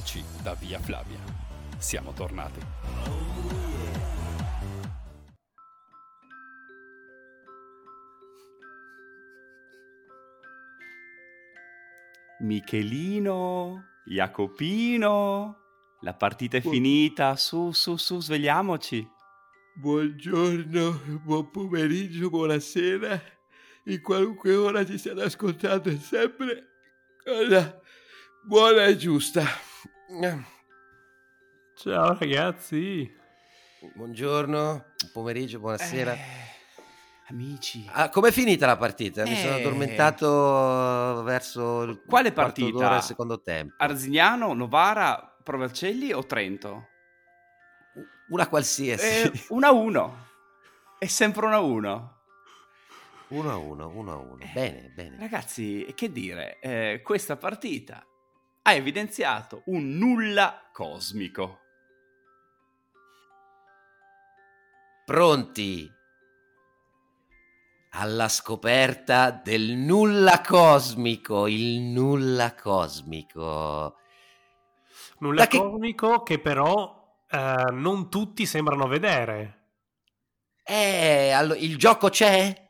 Voci da Via Flavia. Siamo tornati. Michelino, Jacopino, la partita è finita, su, su, su, svegliamoci. Buongiorno, buon pomeriggio, buonasera. In qualunque ora ci stiate ascoltando è sempre cosa buona e giusta. Ciao ragazzi. Buongiorno, buon pomeriggio, buonasera. Eh, amici. Ah, com'è finita la partita? Mi sono Eh. addormentato verso il Quale partita? d'ora del secondo tempo. Arzignano, Novara, Provercelli o Trento? Una qualsiasi. Eh, 1 a 1. È sempre 1 a 1. Uno a uno, uno a uno. Bene, bene. Ragazzi, che dire, eh, questa partita ha evidenziato un nulla cosmico. Pronti alla scoperta del nulla cosmico, il nulla cosmico. Nulla che- cosmico che però eh, non tutti sembrano vedere. Eh, allo- il gioco c'è?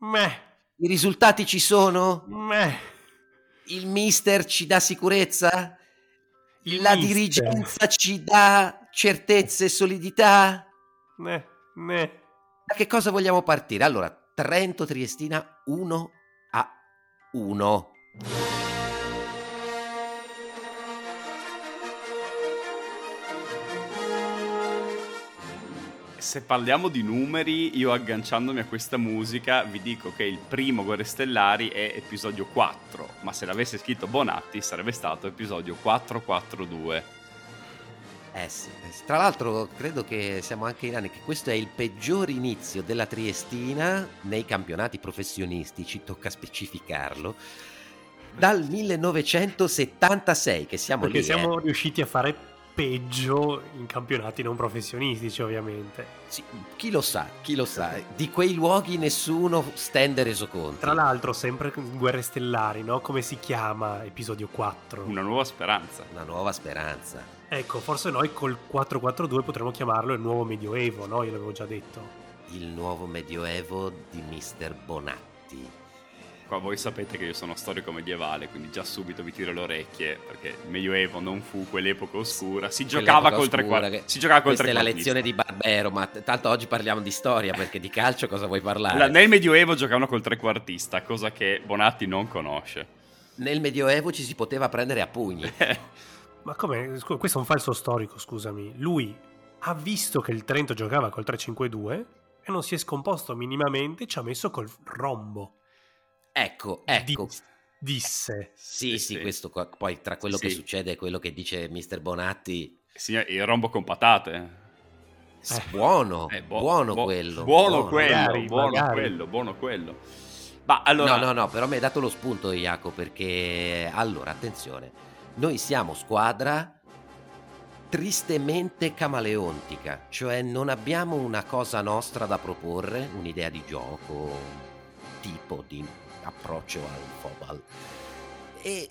Meh, I risultati ci sono? meh. Il mister ci dà sicurezza? Il La mister. dirigenza ci dà certezze e solidità? Meh, meh. Da che cosa vogliamo partire? Allora, Trento Triestina 1 a 1. Se parliamo di numeri, io agganciandomi a questa musica vi dico che il primo Guerre Stellari è episodio 4, ma se l'avesse scritto Bonatti sarebbe stato episodio 442. Eh sì, eh sì. Tra l'altro credo che siamo anche in anni che questo è il peggior inizio della Triestina nei campionati professionistici, tocca specificarlo, dal 1976 che siamo Perché lì. siamo eh. riusciti a fare peggio in campionati non professionistici, ovviamente. Sì, chi lo sa, chi lo sa, di quei luoghi nessuno stende resoconti. Tra l'altro, sempre Guerre Stellari, no? Come si chiama episodio 4? Una nuova speranza. Una nuova speranza. Ecco, forse noi col 442 potremmo chiamarlo il nuovo Medioevo, no? Io l'avevo già detto. Il nuovo medioevo di Mr. Bonatti. Qua voi sapete che io sono storico medievale, quindi già subito vi tiro le orecchie, perché il Medioevo non fu quell'epoca oscura, si giocava col tre oscura quarti. che- Si giocava col Questa è la trequartista. lezione di Barbero, ma t- tanto oggi parliamo di storia perché di calcio cosa vuoi parlare? La- Nel Medioevo giocavano col trequartista, cosa che Bonatti non conosce. Nel Medioevo ci si poteva prendere a pugni. Ma come? Questo è un falso storico, scusami. Lui ha visto che il Trento giocava col 3-5-2 e non si è scomposto minimamente, ci ha messo col rombo. Ecco, ecco. Dis- disse. Sì, Sì, sì, sì. questo qua- poi tra quello Sì, che sì. succede e quello che dice Mr. Bonatti, Signor- il rombo con patate. Eh. buono, Eh, buo- buono buo- quello. Buono quello, Magari, buono magari. quello, buono quello. Ma allora... No, no, no, però mi hai dato lo spunto, Iaco, perché allora, attenzione, noi siamo squadra tristemente camaleontica, cioè non abbiamo una cosa nostra da proporre, un'idea di gioco, tipo di approccio al football. E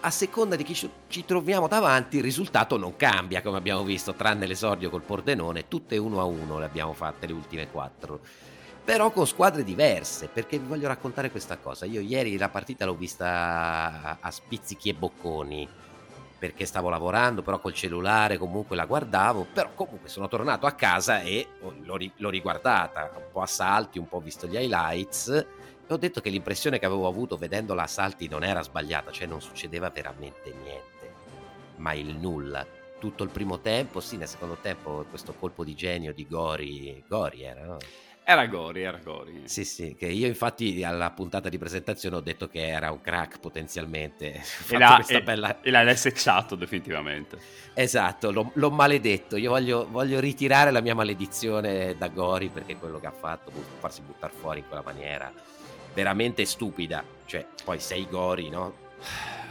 a seconda di chi ci- troviamo davanti, il risultato non cambia, come abbiamo visto, tranne l'esordio col Pordenone, tutte uno a uno le abbiamo fatte le ultime quattro però con squadre diverse, perché vi voglio raccontare questa cosa. Io ieri la partita l'ho vista a- spizzichi e bocconi, perché stavo lavorando, però col cellulare comunque la guardavo, però comunque sono tornato a casa e l'ho, l'ho riguardata, un po' a salti, un po' visto gli highlights, ho detto che l'impressione che avevo avuto vedendola a salti non era sbagliata, cioè non succedeva veramente niente, ma il nulla. Tutto il primo tempo, sì, nel secondo tempo questo colpo di genio di Gori, Gori era, no? Era Gori, era Gori. Sì, sì, che io infatti alla puntata di presentazione ho detto che era un crack potenzialmente. E l'ha, e- bella... e l'ha secciato definitivamente. Esatto, l'ho, l'ho maledetto. Io voglio, voglio ritirare la mia maledizione da Gori perché quello che ha fatto, farsi buttare fuori in quella maniera, veramente stupida. Cioè, poi sei Gori, no?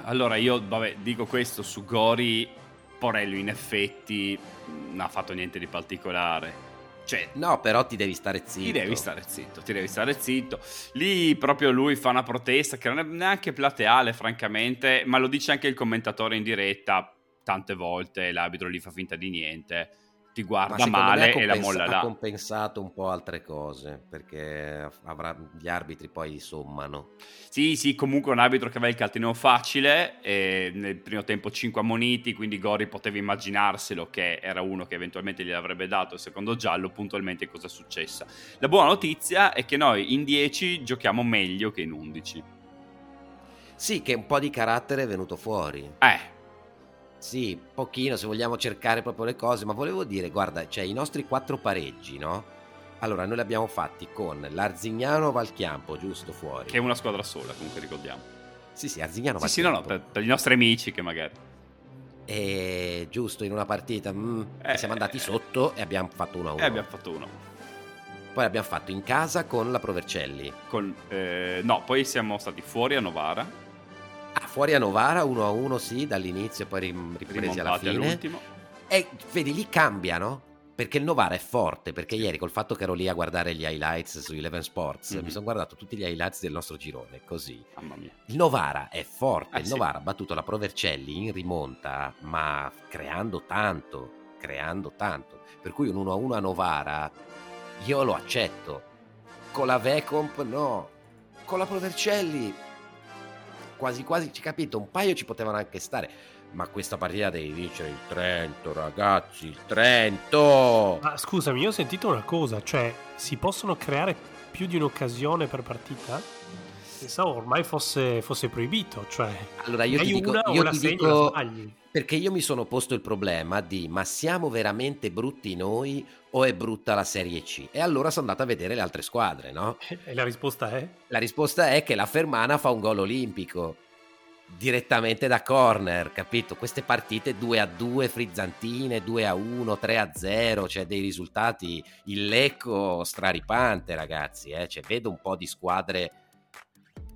Allora io, vabbè, dico questo su Gori, Porello in effetti non ha fatto niente di particolare. Cioè, no, però ti devi stare zitto. Ti devi stare zitto, ti devi stare zitto. Lì proprio lui fa una protesta che non è neanche plateale, francamente, ma lo dice anche il commentatore in diretta tante volte, l'arbitro gli fa finta di niente ti guarda male compensa- e la molla là. Ha compensato un po' altre cose perché avrà, gli arbitri poi sommano. Sì, sì, comunque un arbitro che aveva il cartellino facile e nel primo tempo 5 ammoniti, quindi Gori poteva immaginarselo che era uno che eventualmente gli avrebbe dato il secondo giallo, puntualmente cosa è successa. La buona notizia è che noi in 10 giochiamo meglio che in 11. Sì, che un po' di carattere è venuto fuori. Eh, sì, pochino se vogliamo cercare proprio le cose, ma volevo dire, guarda, cioè i nostri quattro pareggi, no? Allora, noi li abbiamo fatti con l'Arzignano Valchiampo, giusto fuori. Che è una squadra sola, comunque ricordiamo. Sì, sì, Arzignano Valchiampo. Sì, sì, no, no, per, per, i nostri amici che magari. E giusto in una partita mm, eh, siamo andati sotto e abbiamo fatto 1-1. E abbiamo fatto 1 Poi abbiamo fatto in casa con la Provercelli. Con, eh, no, poi siamo stati fuori a Novara Ah, fuori a Novara 1 a 1 sì, dall'inizio poi ripresi alla fine. All'ultimo. E vedi, lì cambiano. Perché il Novara è forte, perché ieri col fatto che ero lì a guardare gli highlights su Eleven Sports, mm-hmm. mi sono guardato tutti gli highlights del nostro girone, così. Mamma mia. Il Novara è forte, eh, il. Novara ha battuto la Provercelli in rimonta, ma creando tanto, creando tanto. Per cui un 1 a 1 a Novara io lo accetto. Con la Vecomp no. Con la Provercelli quasi quasi ci capito, un paio ci potevano anche stare. Ma questa partita devi vincere il Trento, ragazzi, il Trento! Ma scusami, io ho sentito una cosa, cioè si possono creare più di un'occasione per partita? Pensavo ormai fosse, fosse proibito, cioè... Allora io ti dico, una, io ti dico perché io mi sono posto il problema di ma siamo veramente brutti noi o è brutta la Serie C? E allora sono andato a vedere le altre squadre, no? E la risposta è? La risposta è che la Fermana fa un gol olimpico direttamente da corner, capito? Queste partite 2 a 2 frizzantine, 2 a 1, 3 a 0, cioè dei risultati il Lecco straripante, ragazzi, eh? cioè, vedo un po' di squadre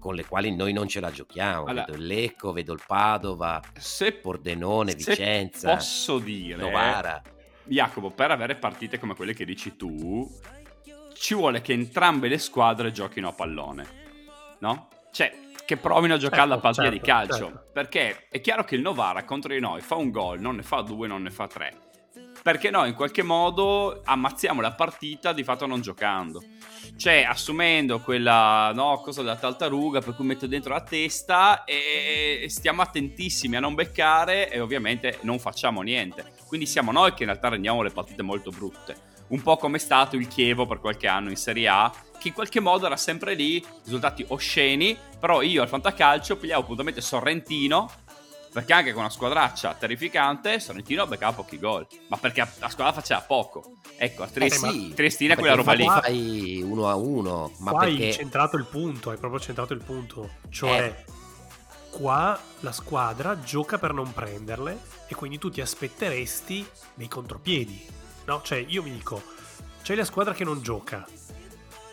con le quali noi non ce la giochiamo. Allora, vedo il Lecco, vedo il Padova, se, Pordenone, Vicenza. Posso dire, Novara. Jacopo, per avere partite come quelle che dici tu, ci vuole che entrambe le squadre giochino a pallone, no? Cioè, che provino a giocare certo, la partita certo, di calcio. Certo. Perché è chiaro che il Novara contro di noi fa un gol, non ne fa due, non ne fa tre. Perché noi in qualche modo ammazziamo la partita di fatto non giocando. Cioè, assumendo quella no, cosa della tartaruga per cui metto dentro la testa e stiamo attentissimi a non beccare e ovviamente non facciamo niente. Quindi siamo noi che in realtà rendiamo le partite molto brutte un po' come è stato il Chievo per qualche anno in Serie A, che in qualche modo era sempre lì, risultati osceni, però io al fantacalcio pigliavo appuntamento Sorrentino, perché anche con una squadraccia terrificante Sorrentino beccava pochi gol, ma perché la squadra faceva poco. Ecco, a Triest- eh sì, Triestina quella roba lì. fai uno a uno, ma qua perché... hai centrato il punto, hai proprio centrato il punto, cioè... Eh. Qua la squadra gioca per non prenderle e quindi tu ti aspetteresti dei contropiedi No, cioè io mi dico, c'è la squadra che non gioca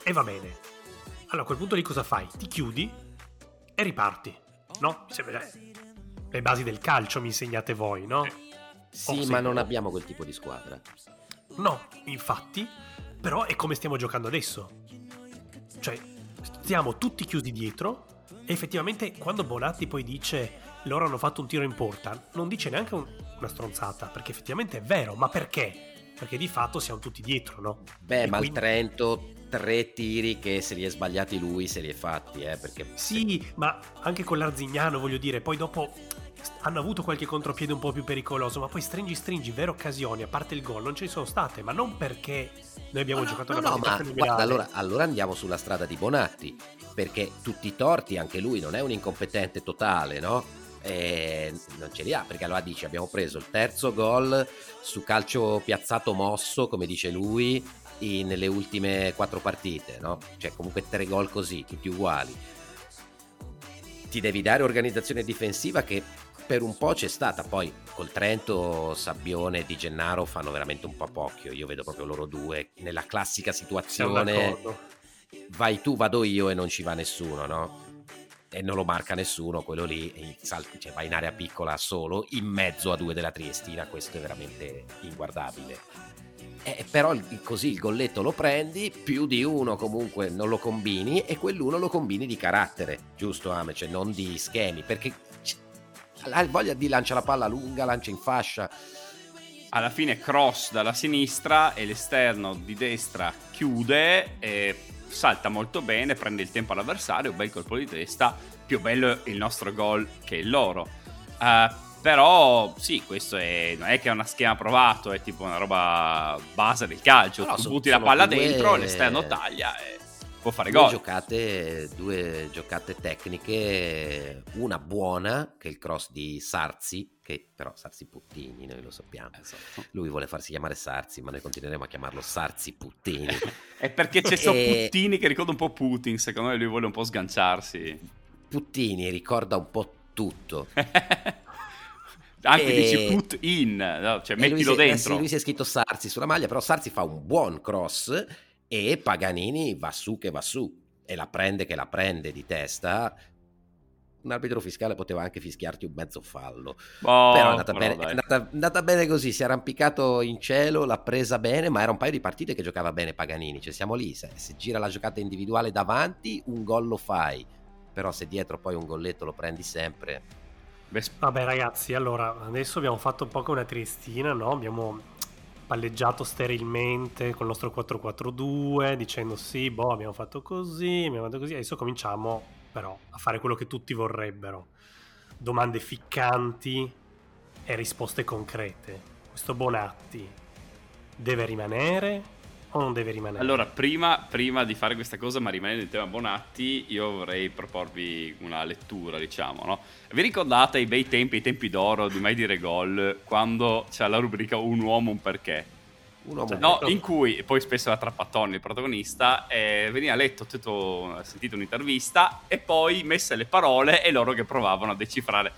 e va bene. Allora a quel punto lì cosa fai? Ti chiudi e riparti. No? Le basi del calcio mi insegnate voi, no? Sì, oh, ma non abbiamo quel tipo di squadra. No, infatti, però è come stiamo giocando adesso. Cioè, stiamo tutti chiusi dietro e effettivamente quando Bonatti poi dice loro hanno fatto un tiro in porta, non dice neanche un, una stronzata, perché effettivamente è vero, ma perché? perché di fatto siamo tutti dietro, no? Beh, e ma quindi... il Trento tre tiri che se li è sbagliati lui se li è fatti, eh, perché... Sì, ma anche con l'Arzignano, voglio dire, poi dopo hanno avuto qualche contropiede un po' più pericoloso, ma poi stringi stringi, vere occasioni, a parte il gol, non ce ne sono state, ma non perché noi abbiamo no, giocato no, una no, partita ma guarda, allora, allora andiamo sulla strada di Bonatti, perché tutti i torti, anche lui non è un incompetente totale, no? e non ce li ha perché allora dice abbiamo preso il terzo gol su calcio piazzato mosso come dice lui nelle ultime quattro partite no? cioè comunque tre gol così tutti uguali ti devi dare organizzazione difensiva che per un po' c'è stata poi col Trento Sabbione e Di Gennaro fanno veramente un po' pochio io vedo proprio loro due nella classica situazione vai tu vado io e non ci va nessuno no? e non lo marca nessuno, quello lì cioè, va in area piccola solo in mezzo a due della Triestina, questo è veramente inguardabile. Eh, però il- così il golletto lo prendi, più di uno comunque non lo combini e quell'uno lo combini di carattere, giusto Ame? Cioè non di schemi, perché voglia di lancia la palla lunga, lancia in fascia. Alla fine cross dalla sinistra e l'esterno di destra chiude e salta molto bene, prende il tempo all'avversario, bel colpo di testa, più bello il nostro gol che il loro. Eh, però sì, questo è, non è che è una schema provato, è tipo una roba base del calcio. Però tu butti la palla due- dentro, l'esterno taglia e può fare Due gol. giocate, due giocate tecniche, una buona che è il cross di Sarzi, che però Sarzi Puttini, noi lo sappiamo. Esatto. Lui vuole farsi chiamare Sarzi, ma noi continueremo a chiamarlo Sarzi Puttini. È perché c'è sto E- Puttini che ricorda un po' Putin, secondo me lui vuole un po' sganciarsi. Puttini ricorda un po' tutto. Anche E- dici put in, no? cioè lui mettilo si- eh dentro. sì, lui si è scritto Sarzi sulla maglia, però Sarzi fa un buon cross e Paganini va su che va su e la prende che la prende di testa. Un arbitro fiscale poteva anche fischiarti un mezzo fallo. Oh, però è andata, però bene, è andata- è andata bene così, si è arrampicato in cielo, l'ha presa bene, ma era un paio di partite che giocava bene Paganini, cioè siamo lì, se, se gira la giocata individuale davanti, un gol lo fai, però se dietro poi un golletto lo prendi sempre, Vabbè ragazzi, allora adesso abbiamo fatto un po' come una triestina, no? Abbiamo palleggiato sterilmente con il nostro 4-4-2 dicendo sì, boh, abbiamo fatto così, abbiamo fatto così. Adesso cominciamo però a fare quello che tutti vorrebbero. Domande ficcanti e risposte concrete. Questo Bonatti deve rimanere o non deve rimanere? Allora, prima, prima di fare questa cosa, ma rimanendo in tema Bonatti, io vorrei proporvi una lettura, diciamo, no? Vi ricordate i bei tempi, i tempi d'oro di Mai Dire Gol, quando c'è la rubrica Un uomo, un perché? un uomo Cioè, no, in cui poi spesso era Trapattoni il protagonista, eh, veniva letto, tutto, sentito un'intervista e poi messe le parole e loro che provavano a decifrare.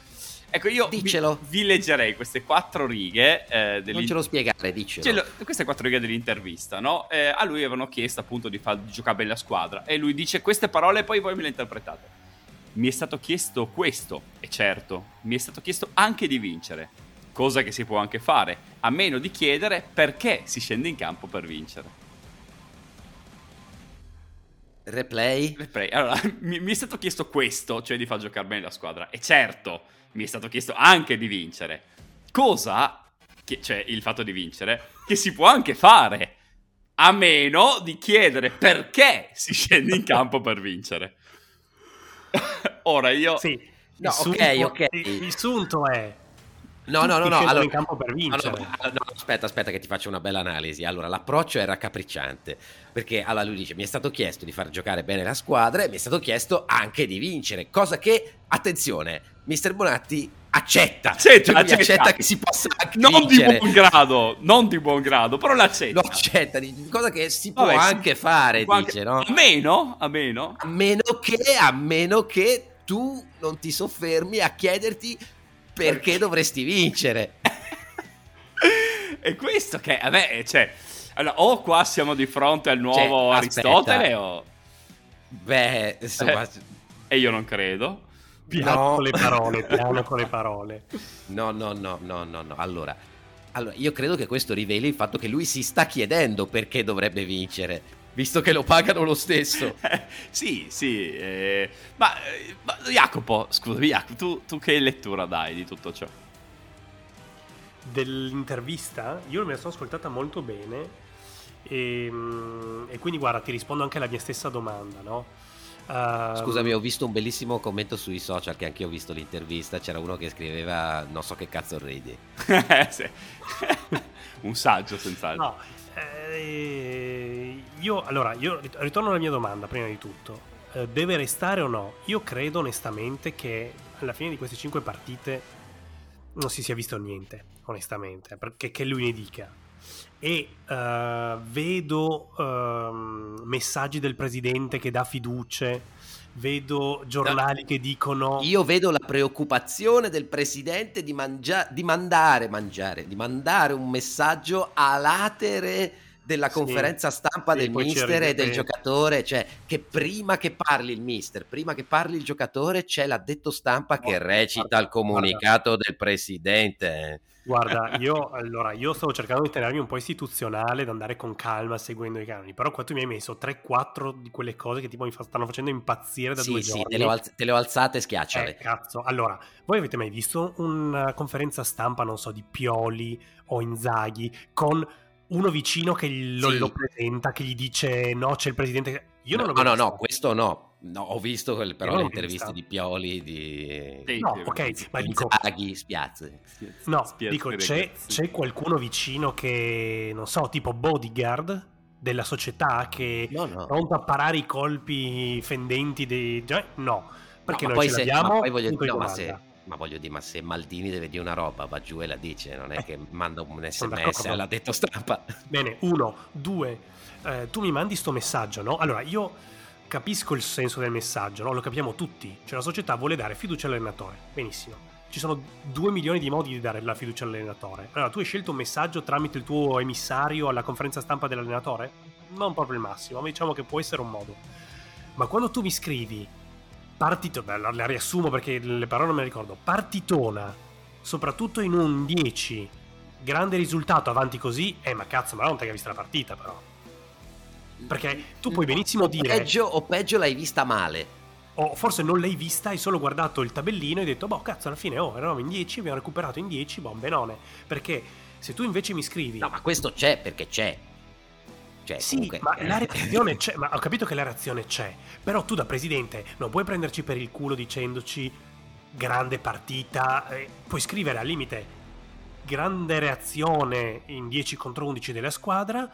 Ecco, io vi, Diccelo. vi leggerei queste quattro righe eh, non ce lo spiegare, dicelo. cioè, lo- queste quattro righe dell'intervista, no? Eh, a lui avevano chiesto appunto di, far, di giocare bene la squadra e lui dice queste parole e poi voi me le interpretate. Mi è stato chiesto questo, e certo, mi è stato chiesto anche di vincere, cosa che si può anche fare, a meno di chiedere perché si scende in campo per vincere. Replay? Replay. Allora, mi, mi è stato chiesto questo, cioè di far giocare bene la squadra, e certo, mi è stato chiesto anche di vincere, cosa, che, cioè il fatto di vincere, che si può anche fare, a meno di chiedere perché si scende in campo per vincere. Ora io... Sì. No, il ok, sunto- ok. Il, il sunto è No, no, no, no. Allora, in campo per vincere. allora, no, aspetta, aspetta che ti faccio una bella analisi. Allora, l'approccio era raccapricciante, perché allora lui dice mi è stato chiesto di far giocare bene la squadra e mi è stato chiesto anche di vincere, cosa che, attenzione, mister Bonatti accetta. Accetta, Cioè, accetta. accetta che si possa anche Non di vincere. buon grado, non di buon grado, però l'accetta. Lo accetta, di- cosa che si può Vabbè, si- anche fare, si può anche- dice, no? A meno, a meno... A meno che, a meno che tu non ti soffermi a chiederti perché dovresti vincere. e questo che a me, cioè, allora, o qua siamo di fronte al nuovo Cioè, Aristotele o... Beh, insomma, Eh. E io non credo. Piano No. con le parole, piano con le parole. no, no, no, no, no, no. Allora, allora, io credo che questo riveli il fatto che lui si sta chiedendo perché dovrebbe vincere, visto che lo pagano lo stesso. Sì, sì. eh, ma, ma, Jacopo, scusami, Jacopo, tu, tu che lettura dai di tutto ciò? Dell'intervista, io me la sono ascoltata molto bene e, mm, e quindi guarda, ti rispondo anche alla mia stessa domanda, no? Ehm, Scusami, ho visto un bellissimo commento sui social che anche io ho visto l'intervista. C'era uno che scriveva: Non so che cazzo ridi. Un saggio, senz'altro. No, eh, io allora, io rit- ritorno alla mia domanda prima di tutto. Eh, deve restare o no? Io credo onestamente che alla fine di queste cinque partite non si sia visto niente, onestamente, perché che lui ne dica. E eh, vedo ehm, messaggi del presidente che dà fiducie, vedo giornali che dicono Io vedo la preoccupazione del presidente di, mangia- di mandare, mangiare, di mandare un messaggio a latere della Sì. conferenza stampa Sì, del mister e del giocatore, cioè che prima che parli il mister, prima che parli il giocatore c'è l'addetto stampa che Guarda, recita guarda, il comunicato del presidente. Guarda, io allora io stavo cercando di tenermi un po' istituzionale, ad andare con calma seguendo i canoni, però qua tu mi hai messo 3-4 di quelle cose che tipo mi fa- stanno facendo impazzire da Sì, due sì, giorni. te ho alz- te le ho alzate, schiacciale. Eh, cazzo. Allora, voi avete mai visto una conferenza stampa, non so, di Pioli o Inzaghi con uno vicino che lo, Sì. lo presenta, che gli dice no, c'è il presidente. Io non no, l'ho no, visto. no, questo no. No, ho visto quelle- però le non interviste di Pioli, di Sì, No, ok, ma dico, Inzaghi, Spiazzi. no, Spiazzi dico c'è, c'è qualcuno vicino che, non so, tipo bodyguard della società che No, no. è pronto a parare i colpi fendenti dei... già- No, perché No, noi poi ce se- l'abbiamo, ma poi voglio di no, ma se, ma voglio dire, ma se Maldini deve dire una roba, va giù e la dice, non è Eh, che manda un sms alla detto stampa. Bene, uno, due, eh, tu mi mandi sto messaggio, no? Allora, io capisco il senso del messaggio, no? Lo capiamo tutti. Cioè, la società vuole dare fiducia all'allenatore. Benissimo. Ci sono due milioni di modi di dare la fiducia all'allenatore. Allora, tu hai scelto un messaggio tramite il tuo emissario alla conferenza stampa dell'allenatore? Non proprio il massimo, ma diciamo che può essere un modo. Ma quando tu mi scrivi partito, beh, la la riassumo perché le parole non me le ricordo, partitona, soprattutto in un 10, grande risultato avanti così, eh ma cazzo, ma non te che hai visto la partita però. Perché tu puoi benissimo o dire, Peggio, o peggio l'hai vista male. o forse non l'hai vista, hai solo guardato il tabellino e hai detto, boh cazzo, alla fine, oh, eravamo in 10, abbiamo recuperato in 10, boh, benone. Perché se tu invece mi scrivi... No, ma questo c'è perché c'è. Cioè, Sì, comunque, ma eh, la reazione c'è, ma ho capito che la reazione c'è, però tu da presidente non puoi prenderci per il culo dicendoci grande partita, eh, puoi scrivere al limite grande reazione in 10 contro 11 della squadra,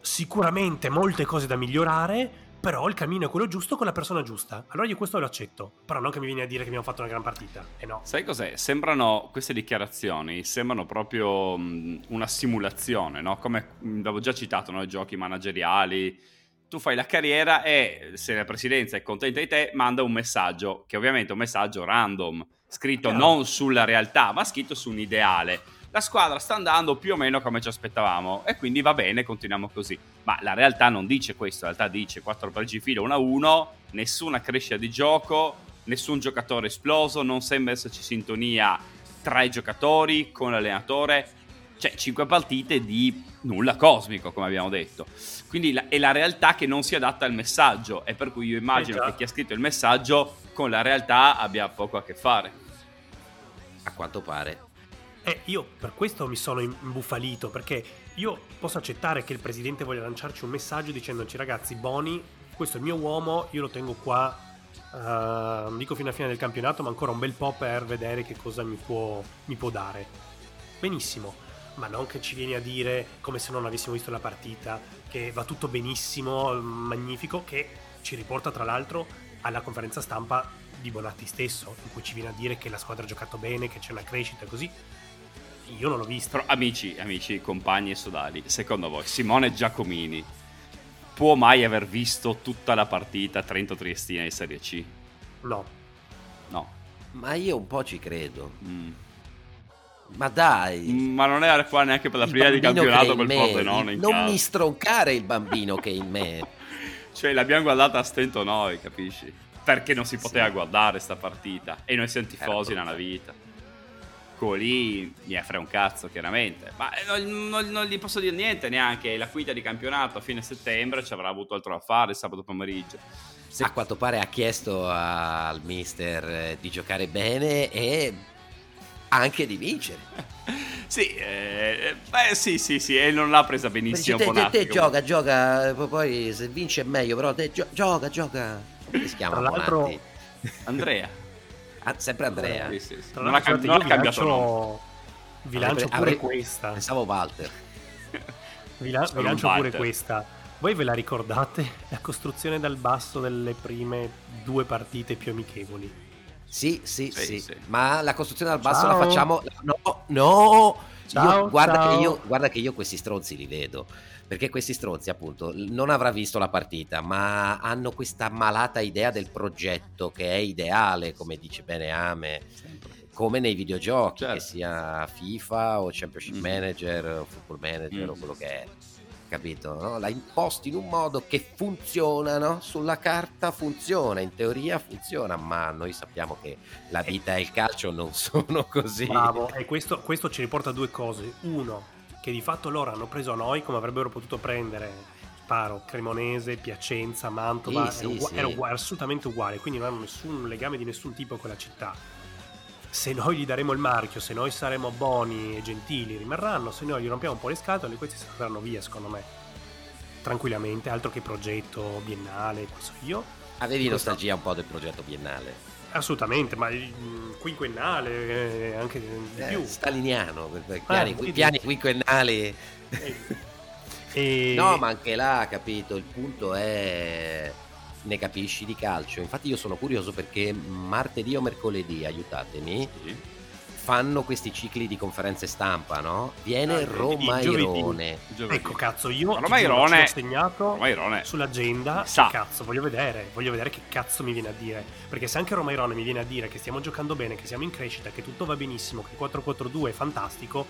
sicuramente molte cose da migliorare, però il cammino è quello giusto con la persona giusta. Allora io questo lo accetto, però non che mi vieni a dire che abbiamo fatto una gran partita, e no. Sai cos'è? Sembrano, queste dichiarazioni sembrano proprio mh, una simulazione, no? Come mh, avevo già citato, no? I giochi manageriali. Tu fai la carriera e se la presidenza è contenta di te, manda un messaggio, che ovviamente è un messaggio random, scritto non sulla realtà, ma scritto su un ideale. La squadra sta andando più o meno come ci aspettavamo e quindi va bene, continuiamo così. Ma la realtà non dice questo, la realtà dice 4 pareggi di fila 1 a 1, nessuna crescita di gioco, nessun giocatore esploso, non sembra esserci sintonia tra i giocatori con l'allenatore. Cioè, 5 partite di nulla cosmico, come abbiamo detto. Quindi la- è la realtà che non si adatta al messaggio e per cui io immagino Eh che chi ha scritto il messaggio con la realtà abbia poco a che fare. A quanto pare. Eh, io per questo mi sono imbufalito, perché io posso accettare che il presidente voglia lanciarci un messaggio dicendoci ragazzi, Boni, questo è il mio uomo, io lo tengo qua, non dico fino alla fine del campionato, ma ancora un bel po' per vedere che cosa mi può, mi può dare. Benissimo, ma non che ci vieni a dire come se non avessimo visto la partita, che va tutto benissimo, magnifico, che ci riporta tra l'altro alla conferenza stampa di Bonatti stesso, in cui ci viene a dire che la squadra ha giocato bene, che c'è una crescita e così. Io non l'ho visto. Però, amici, amici, compagni e sodali, secondo voi Simone Giacomini può mai aver visto tutta la partita Trento Triestina di Serie C? No. No. Ma io un po' ci credo. Mm. Ma dai. Mm, Ma non era qua neanche per la il prima di campionato quel in Pordenone in Non casa. mi stroncare il bambino che è in me. Cioè, l'abbiamo guardata a stento noi, capisci? Perché non si poteva Sì. guardare sta partita. E noi siamo tifosi Certo. nella vita. Lì mi frega un cazzo, chiaramente. Ma eh, non, non- non gli posso dire niente neanche. La quinta di campionato a fine settembre ci avrà avuto altro da fare il sabato pomeriggio. A quanto pare ha chiesto al mister eh, di giocare bene e anche di vincere. Sì, eh, beh, sì, sì, sì, e non l'ha presa benissimo te, te, Bonatti. te gioca, gioca, poi- poi se vince è meglio, però te gio- gioca, gioca. Si chiama Tra l'altro-? Andrea. Ah, sempre Andrea. Sì, sì, sì. Non ha, cam- non ha cambiato nome. lancio, vi lancio Avrei- pure avrei- questa. Pensavo Walter. Vi, la- vi lancio un pure Walter. questa. Voi ve la ricordate? La costruzione dal basso delle prime due partite più amichevoli. Sì, sì, Sì, sì, sì. Ma la costruzione dal basso Ciao. la facciamo. No, no. Ciao, Io- guarda, ciao. Che io, guarda che io questi stronzi li vedo. Perché questi stronzi, appunto, non avrà visto la partita, ma hanno questa malata idea del progetto che è ideale, come dice bene Ame, come nei videogiochi, Certo. che sia FIFA o Championship Mhm. Manager o Football Manager o Mhm. quello che è. capito? No? La imposti in un modo che funziona, no? Sulla carta funziona, in teoria funziona, ma noi sappiamo che la vita e il calcio non sono così. Bravo, e questo, questo ci riporta a due cose. Uno, che di fatto loro hanno preso a noi come avrebbero potuto prendere Sparo, Cremonese, Piacenza, Mantova, Sì, era, ugu- sì. era ugu- assolutamente uguale, quindi non hanno nessun legame di nessun tipo con la città. Se noi gli daremo il marchio, se noi saremo buoni e gentili, rimarranno, se noi gli rompiamo un po' le scatole, questi se ne andranno via, secondo me. Tranquillamente, altro che progetto biennale, questo io. Avevi nostalgia un po' del progetto biennale. Assolutamente, ma il mm, quinquennale, eh, anche di Eh, più. staliniano, piani, vedi. piani quinquennali. E- No, ma anche là, capito, il punto è ne capisci di calcio. Infatti io sono curioso perché martedì o mercoledì, aiutatemi, Sì. Fanno questi cicli di conferenze stampa, no? Viene Ah, Romairone. Ecco, cazzo, io Ma ti Roma giuro, Irone- ce l'ho segnato Roma Irone- sull'agenda. Sa. Cazzo, voglio vedere, voglio vedere che cazzo mi viene a dire. Perché se anche Roma Irone mi viene a dire che stiamo giocando bene, che siamo in crescita, che tutto va benissimo, che il 4-4-2 è fantastico,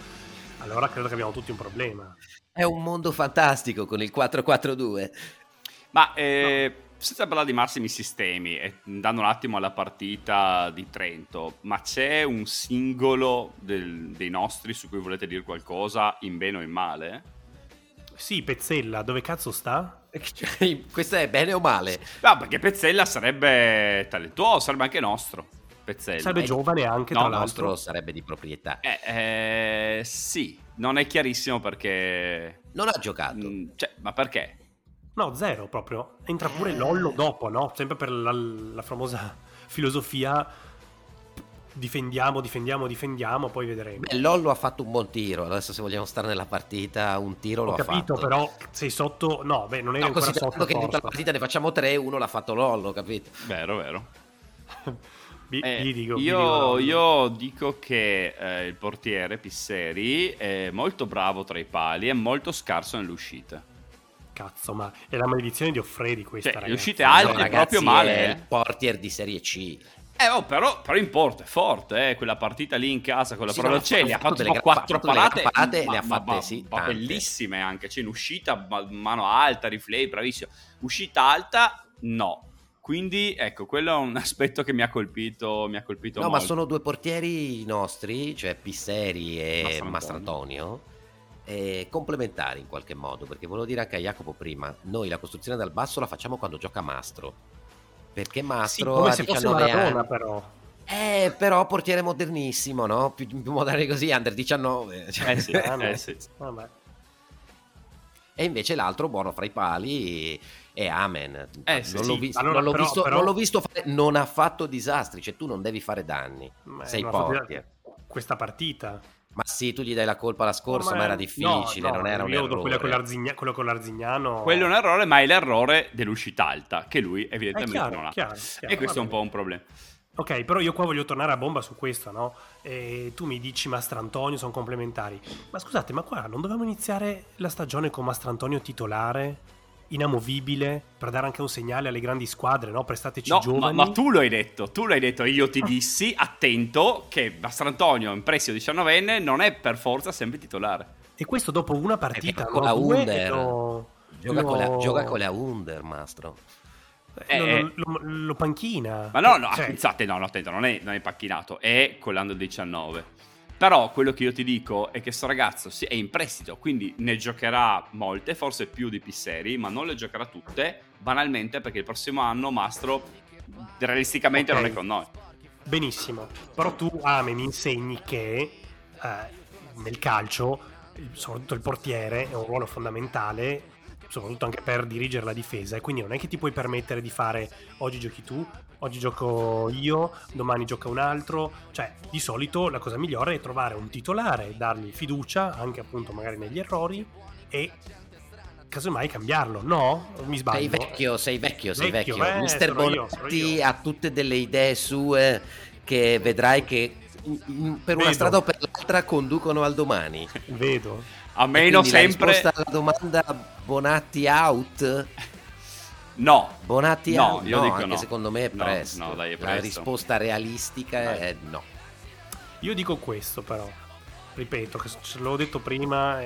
allora credo che abbiamo tutti un problema. È un mondo fantastico con il 4-4-2. Ma eh, senza parlare di massimi sistemi, e andando un attimo alla partita di Trento, ma c'è un singolo del- dei nostri su cui volete dire qualcosa in bene o in male? Sì, Pezzella, dove cazzo sta? Cioè, Questo è bene o male? No, perché Pezzella sarebbe talentuoso, sarebbe anche nostro. Pezzella. Sarebbe eh, giovane anche, no, tra Il l'altro. nostro sarebbe di proprietà. Eh, eh, sì, non è chiarissimo perché... Non ha giocato. Mm, Cioè, ma perché? No, zero proprio. Entra pure Lollo dopo, no? Sempre per la, la famosa filosofia difendiamo, difendiamo, difendiamo, poi vedremo. Beh, Lollo ha fatto un buon tiro. Adesso, se vogliamo stare nella partita, un tiro Ho lo capito, ha fatto. però sei sotto... No, beh, non eri No, ancora sotto che in tutta la partita ne facciamo tre, uno l'ha fatto Lollo, capito? Vero, vero. Vi- Eh, dico, io, dico- io dico che eh, il portiere Pisseri è molto bravo tra i pali e molto scarso nelle uscite. Cazzo, ma è la maledizione di Offredi questa, Cioè, le ragazzi. uscite alte No, ragazzi, proprio male. È eh. il portier di Serie C. Eh, oh, però, però in porto è forte, eh, quella partita lì in casa con la Sì, Provercelli no, ha fatto gra- quattro fatto delle parate, parate, ma- le ha ma- fatte, ma- sì, ma bellissime anche, cioè in uscita ma- mano alta, replay, bravissimo. Uscita alta, no. Quindi, ecco, quello è un aspetto che mi ha colpito, mi ha colpito No, ma molto. sono due portieri nostri, cioè Pisseri e Mastrantonio. Eh, complementari in qualche modo, perché volevo dire anche a Jacopo prima, noi la costruzione dal basso la facciamo quando gioca Mastro, perché Sì, Mastro come a se fosse 19 Maradona, anni... però. Eh, però portiere modernissimo, no? Più, più moderni così, under 19. cioè. Eh sì, eh sì. Vabbè. E invece l'altro buono fra i pali è Amen. Eh, sì, non, l'ho sì. visto, Allora, non l'ho però- visto- però- non l'ho visto fare, non ha fatto disastri, cioè tu non devi fare danni. Ma Sei non ha fatto- portier. Questa partita. Ma sì, tu gli dai la colpa la scorsa, ma, era difficile, no, no, non era un errore. quello con, l'Arzigna- quello con l'Arzignano. Quello è un errore, ma è l'errore dell'uscita alta, che lui È evidentemente chiaro, non ha. chiaro, chiaro, e questo è un po' un problema. Ok, però io qua voglio tornare a bomba su questo, no? E tu mi dici Mastrantonio sono complementari. Ma scusate, ma qua non dovevamo iniziare la stagione con Mastrantonio titolare, inamovibile, per dare anche un segnale alle grandi squadre, no? Prestateci No, ma, giovani. ma tu lo hai detto, tu l'hai detto, io ti dissi, attento, che Mastrantonio in prestito 19enne non è per forza sempre titolare. E questo dopo una partita, con la Under. e lo- Gioca, lo- con la, gioca con la Under, Mastro. eh, lo, Eh, lo- lo panchina. Ma no, no, Cioè, pensate, no, no, attento, non è, non è pacchinato, è con l'Under 19. Però quello che io ti dico è che sto ragazzo è in prestito, quindi ne giocherà molte, forse più di Pisseri, ma non le giocherà tutte, banalmente perché il prossimo anno Mastro realisticamente Ok. non è con noi. Benissimo, però tu Ame mi insegni che eh, nel calcio, soprattutto il portiere, è un ruolo fondamentale, soprattutto anche per dirigere la difesa, e quindi non è che ti puoi permettere di fare oggi giochi tu, oggi gioco io, domani gioca un altro, cioè di solito la cosa migliore è trovare un titolare, dargli fiducia, anche appunto magari negli errori, e casomai cambiarlo, no? Mi sbaglio? Sei vecchio, sei vecchio, sei Vecchio, vecchio. eh, Mister Bonetti ha tutte delle idee sue che vedrai che per una Vedo. strada o per l'altra conducono al domani. Vedo. A meno quindi la sempre... risposta alla domanda Bonatti out? No, Bonatti No, io no, dico anche no. secondo me è No, presto. no, dai, è La presto. risposta realistica Dai. è no. Io dico questo però, ripeto, che ce l'ho detto prima,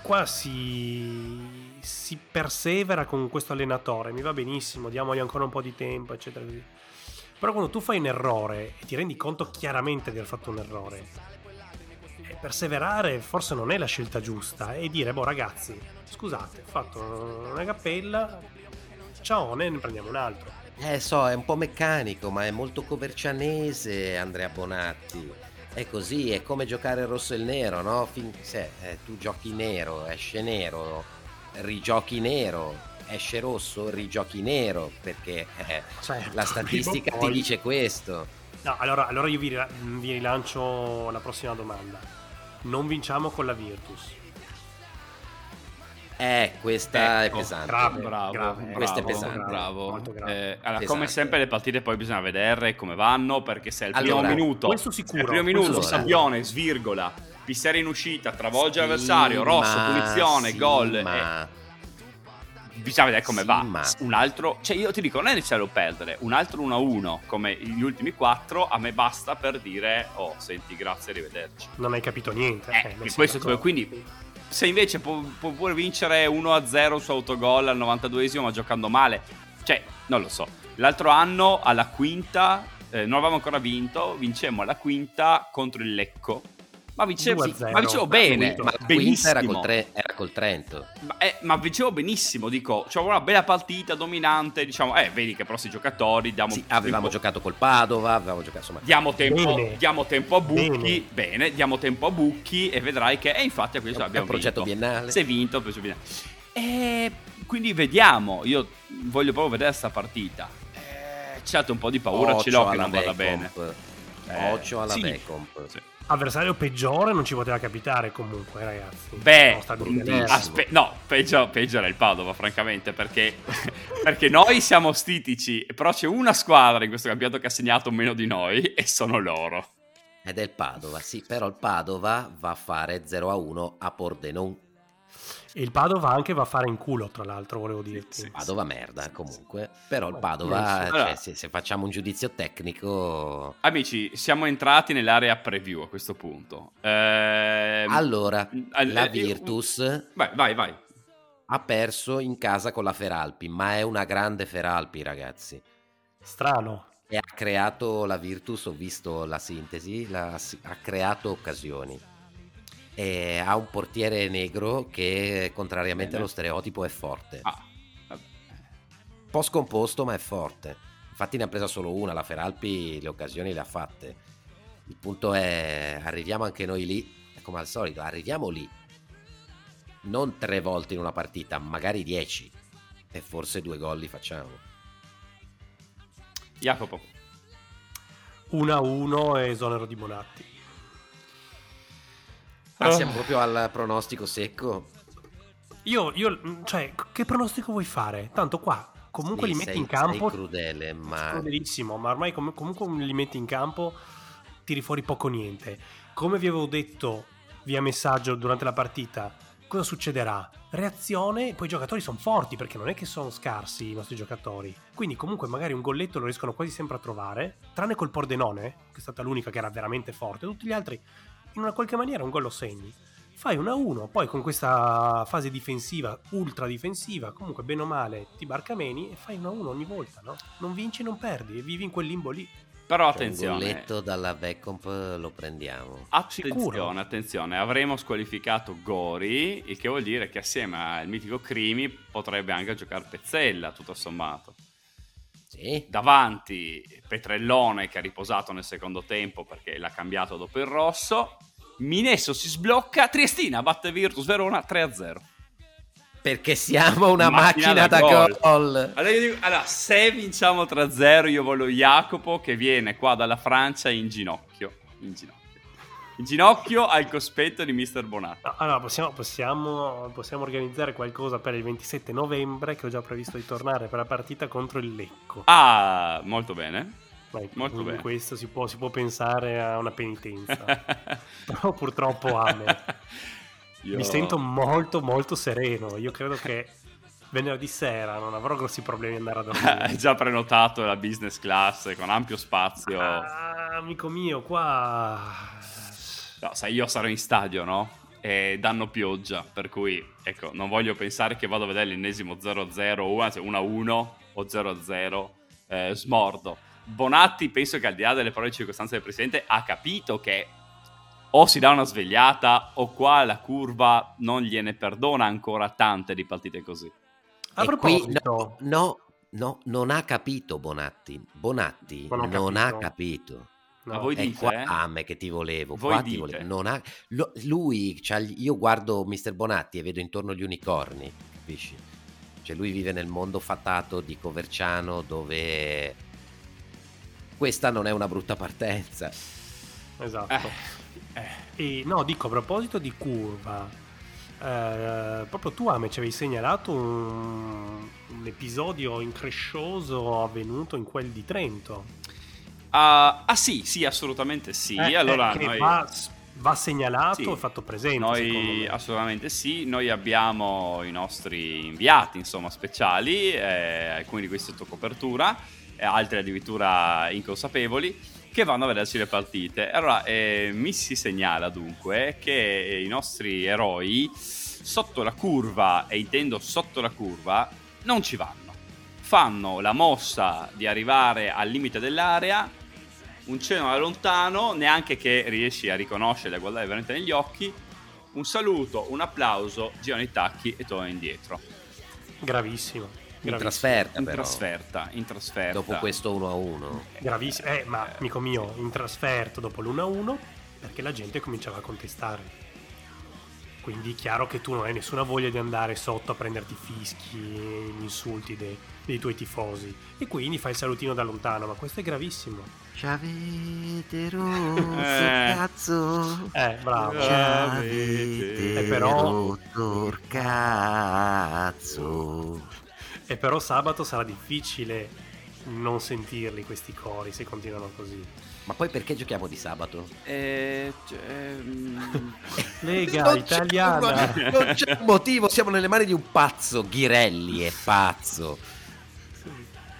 qua si, si persevera con questo allenatore, mi va benissimo, diamogli ancora un po' di tempo, eccetera. Però quando tu fai un errore e ti rendi conto chiaramente di aver fatto un errore, eh, perseverare forse non è la scelta giusta e dire, boh ragazzi, scusate, ho fatto una cappella, ciao, ne prendiamo un altro. Eh so, è un po' meccanico, ma è molto covercianese Andrea Bonatti. È così, è come giocare il rosso e il nero, no? Fin- se, eh, tu giochi nero, esce nero, rigiochi nero, esce rosso, rigiochi nero, perché eh, Certo, la statistica ti dice questo. No, allora, allora io vi, vi rilancio la prossima domanda. Non vinciamo con la Virtus. Eh, questa Ecco, è pesante. grave. Bravo, grave, bravo, Questo è molto pesante. bravo. Eh, allora, come sempre le partite poi bisogna vedere come vanno, perché se al primo Allora, minuto, questo sicuro, al primo minuto sicuro. Sabbione svirgola, pissare in uscita, travolge Sì, l'avversario, rosso, ma- punizione, sì, gol, eh, ma... bisogna vedere come Sì, va. ma- Un altro, cioè io ti dico, non è necessario perdere, un altro 1-1 come gli ultimi quattro, a me basta per dire, oh, senti, grazie, arrivederci. Non hai capito niente. Eh, eh, questo è quindi se invece può, può pure vincere 1-0 su autogol al 92esimo ma giocando male, cioè, non lo so. L'altro anno alla quinta, eh, non avevamo ancora vinto, vincemmo alla quinta contro il Lecco. Ma vincevo, 2-0. ma vincevo bene, Ma quinta era col, tre- era col Trento. Ma, eh, ma vincevo benissimo, dico, c'era una bella partita dominante, diciamo, eh, vedi che però i giocatori diamo Sì, avevamo tempo- giocato col Padova, avevamo giocato insomma. Diamo tempo, diamo tempo a Bucchi, Bene. bene. diamo tempo a Bucchi e vedrai che, e infatti a questo È abbiamo è un progetto vinto. biennale. Si è vinto, progetto biennale. E quindi vediamo, io voglio proprio vedere questa partita. Eh, certo un po' di paura ce l'ho che non vada bene. Becomp. Eh, Occhio alla sì. Becomp. Sì. Avversario peggiore non ci poteva capitare comunque, ragazzi. Beh, mm, aspe- no, peggio, peggio era il Padova, francamente, perché, perché noi siamo stitici, però c'è una squadra in questo campionato che ha segnato meno di noi e sono loro. Ed è il Padova, sì, però il Padova va a fare 0 a 1 a Pordenone. E il Padova anche va a fare in culo, tra l'altro, volevo dirti. sì. Padova merda comunque, però il Padova, sì. cioè, Allora- se, se facciamo un giudizio tecnico... Amici, siamo entrati nell'area preview a questo punto. Ehm, Allora, al- la eh, Virtus Vai, vai, vai. ha perso in casa con la Feralpi, ma è una grande Feralpi ragazzi. Strano. E ha creato la Virtus, ho visto la sintesi, la- ha creato occasioni. E ha un portiere negro che, contrariamente Bene. allo stereotipo, è forte. Ah, vabbè. Un po' scomposto, ma è forte. Infatti ne ha presa solo una, la Feralpi le occasioni le ha fatte. Il punto è, arriviamo anche noi lì, come al solito, arriviamo lì. Non tre volte in una partita, magari dieci. E forse due gol li facciamo. Jacopo. 1-1 e esonero di Bonatti. Ah, siamo proprio al pronostico secco. Io, io, cioè, che pronostico vuoi fare? Tanto qua, comunque Sì, li metti sei- in campo. sei crudele, ma- Crudelissimo, ma ormai com- comunque li metti in campo, tiri fuori poco niente. Come vi avevo detto via messaggio durante la partita, cosa succederà? Reazione, poi i giocatori sono forti perché non è che sono scarsi i nostri giocatori. Quindi comunque magari un golletto lo riescono quasi sempre a trovare, tranne col Pordenone, che è stata l'unica che era veramente forte, tutti gli altri in una qualche maniera un gol lo segni. Fai 1-1, poi con questa fase difensiva, ultra difensiva, comunque bene o male ti barcameni e fai 1-1 ogni volta, no? Non vinci, non perdi e vivi in quel limbo lì. Però Cioè, un attenzione. golletto dalla Beckomp lo prendiamo. Attenzione, Sicuro? attenzione, avremo squalificato Gori, il che vuol dire che assieme al mitico Crimi potrebbe anche giocare Pezzella, tutto sommato. Sì, Davanti Petrellone che ha riposato nel secondo tempo perché l'ha cambiato dopo il rosso. Minesso si sblocca, Triestina batte Virtus Verona 3-0. perché siamo una Macchina macchina, da da gol. gol. Allora, dico- allora, se vinciamo 3-0 io voglio Jacopo che viene qua dalla Francia in ginocchio. In ginocchio. In ginocchio al cospetto di Mr. Bonatti. No, allora, possiamo, possiamo, possiamo organizzare qualcosa per il 27 novembre, che ho già previsto di tornare per la partita contro il Lecco. Ah, molto bene. Ma molto bene. questo si può, si può pensare a una penitenza. Però purtroppo amen. Io- Mi sento molto molto sereno. Io credo che venerdì sera non avrò grossi problemi ad andare a dormire. Hai già prenotato la business class con ampio spazio. Ah, amico mio, qua... No, sai, io sarò in stadio, no? E danno pioggia, per cui ecco, non voglio pensare che vado a vedere l'ennesimo 0-0 o anzi 1-1 o 0-0 eh, smordo. Bonatti penso che al di là delle parole di circostanza del presidente ha capito che o si dà una svegliata o qua la curva non gliene perdona ancora tante di partite così. A E proposito, qui, no, no, no, non ha capito Bonatti. Bonatti Non non capito. ha capito. No, Ma voi È dite? qua a me che ti volevo. Voi qua ti volevo. Non ha- lo- lui, io guardo Mr. Bonatti e vedo intorno gli unicorni, capisci? Cioè lui vive nel mondo fatato di Coverciano dove questa non è una brutta partenza. esatto. Eh, E no, dico a proposito di curva, eh, proprio tu Ame ci avevi segnalato un, un episodio increscioso avvenuto in quel di Trento. Ah, ah, sì, sì, assolutamente sì. Eh, allora eh, noi... va, va segnalato Sì. e fatto presente. Noi me. assolutamente sì, noi abbiamo i nostri inviati, insomma, speciali, eh, alcuni di questi sotto copertura, altri addirittura inconsapevoli, che vanno a vederci le partite. Allora, eh, mi si segnala dunque che i nostri eroi sotto la curva, e intendo sotto la curva, non ci vanno. Fanno la mossa di arrivare al limite dell'area, un cenno da lontano, neanche che riesci a riconoscere, a guardare veramente negli occhi, un saluto, un applauso, girano i tacchi e tornano indietro. Gravissimo. In trasferta In però. trasferta, in trasferta. Dopo questo 1 a 1. Gravissimo. Eh, ma amico mio, in trasferta dopo l'1-1 perché la gente cominciava a contestare. Quindi chiaro che tu non hai nessuna voglia di andare sotto a prenderti i fischi e gli insulti dei, dei tuoi tifosi. E quindi fai il salutino da lontano, ma questo è gravissimo. Ci avete rotto Eh. cazzo. Eh, bravo. Ci avete Eh, però- rotto il cazzo. E però sabato sarà difficile non sentirli questi cori se continuano così. Ma poi perché giochiamo di sabato? Eh, cioè, mm, Lega Non c'è italiana. un- non c'è un motivo, siamo nelle mani di un pazzo. Ghirelli è pazzo.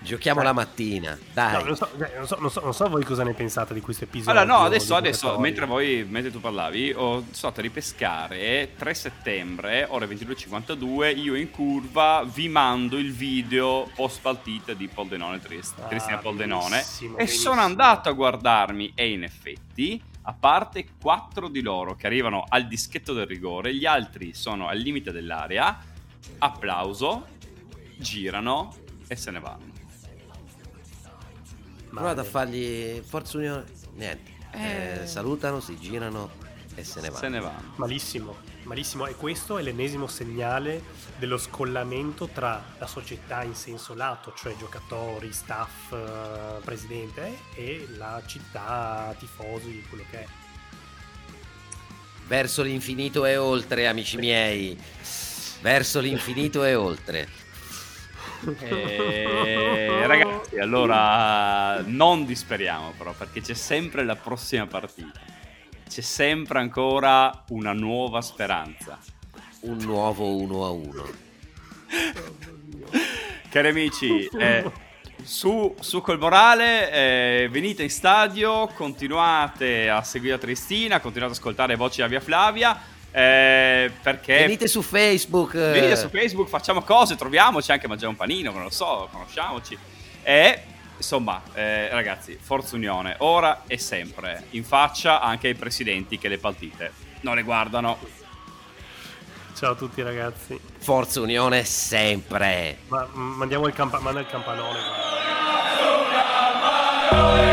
Giochiamo Eh. la mattina, dai. No, non, so, eh, non, so, non so- non so voi cosa ne pensate di questo episodio. Allora, no, adesso, adesso mentre, voi, mentre tu parlavi, ho stato a ripescare 3 settembre, ore 22.52, io in curva vi mando il video post partita di Poldenone Triest- Ah, Cristina Poldenone benissimo, e benissimo. sono andato a guardarmi e in effetti, a parte quattro di loro che arrivano al dischetto del rigore, gli altri sono al limite dell'area, applauso, girano e se ne vanno. Provate a fargli Forza Unione. Niente. Eh, Eh. salutano, si girano e se ne vanno. Se ne vanno. Malissimo, malissimo. E questo è l'ennesimo segnale dello scollamento tra la società in senso lato, cioè giocatori, staff, eh, presidente, e la città, tifosi, quello che è. Verso l'infinito e oltre, amici miei. Verso l'infinito e oltre. Eh, ragazzi, allora non disperiamo però perché c'è sempre la prossima partita. C'è sempre ancora una nuova speranza. Un nuovo 1 a 1. Cari amici, eh, su, su col morale, eh, venite in stadio, continuate a seguire Tristina, continuate ad ascoltare voci a Via Flavia, eh, perché... Venite su Facebook. Venite su Facebook, facciamo cose, troviamoci anche mangiare un panino, non lo so, conosciamoci. E insomma, eh, ragazzi, Forza Unione, ora e sempre, in faccia anche ai presidenti che le partite non le guardano. Ciao a tutti ragazzi. Forza Unione sempre. Ma mm, mandiamo il, campa- manda il campanone. guarda.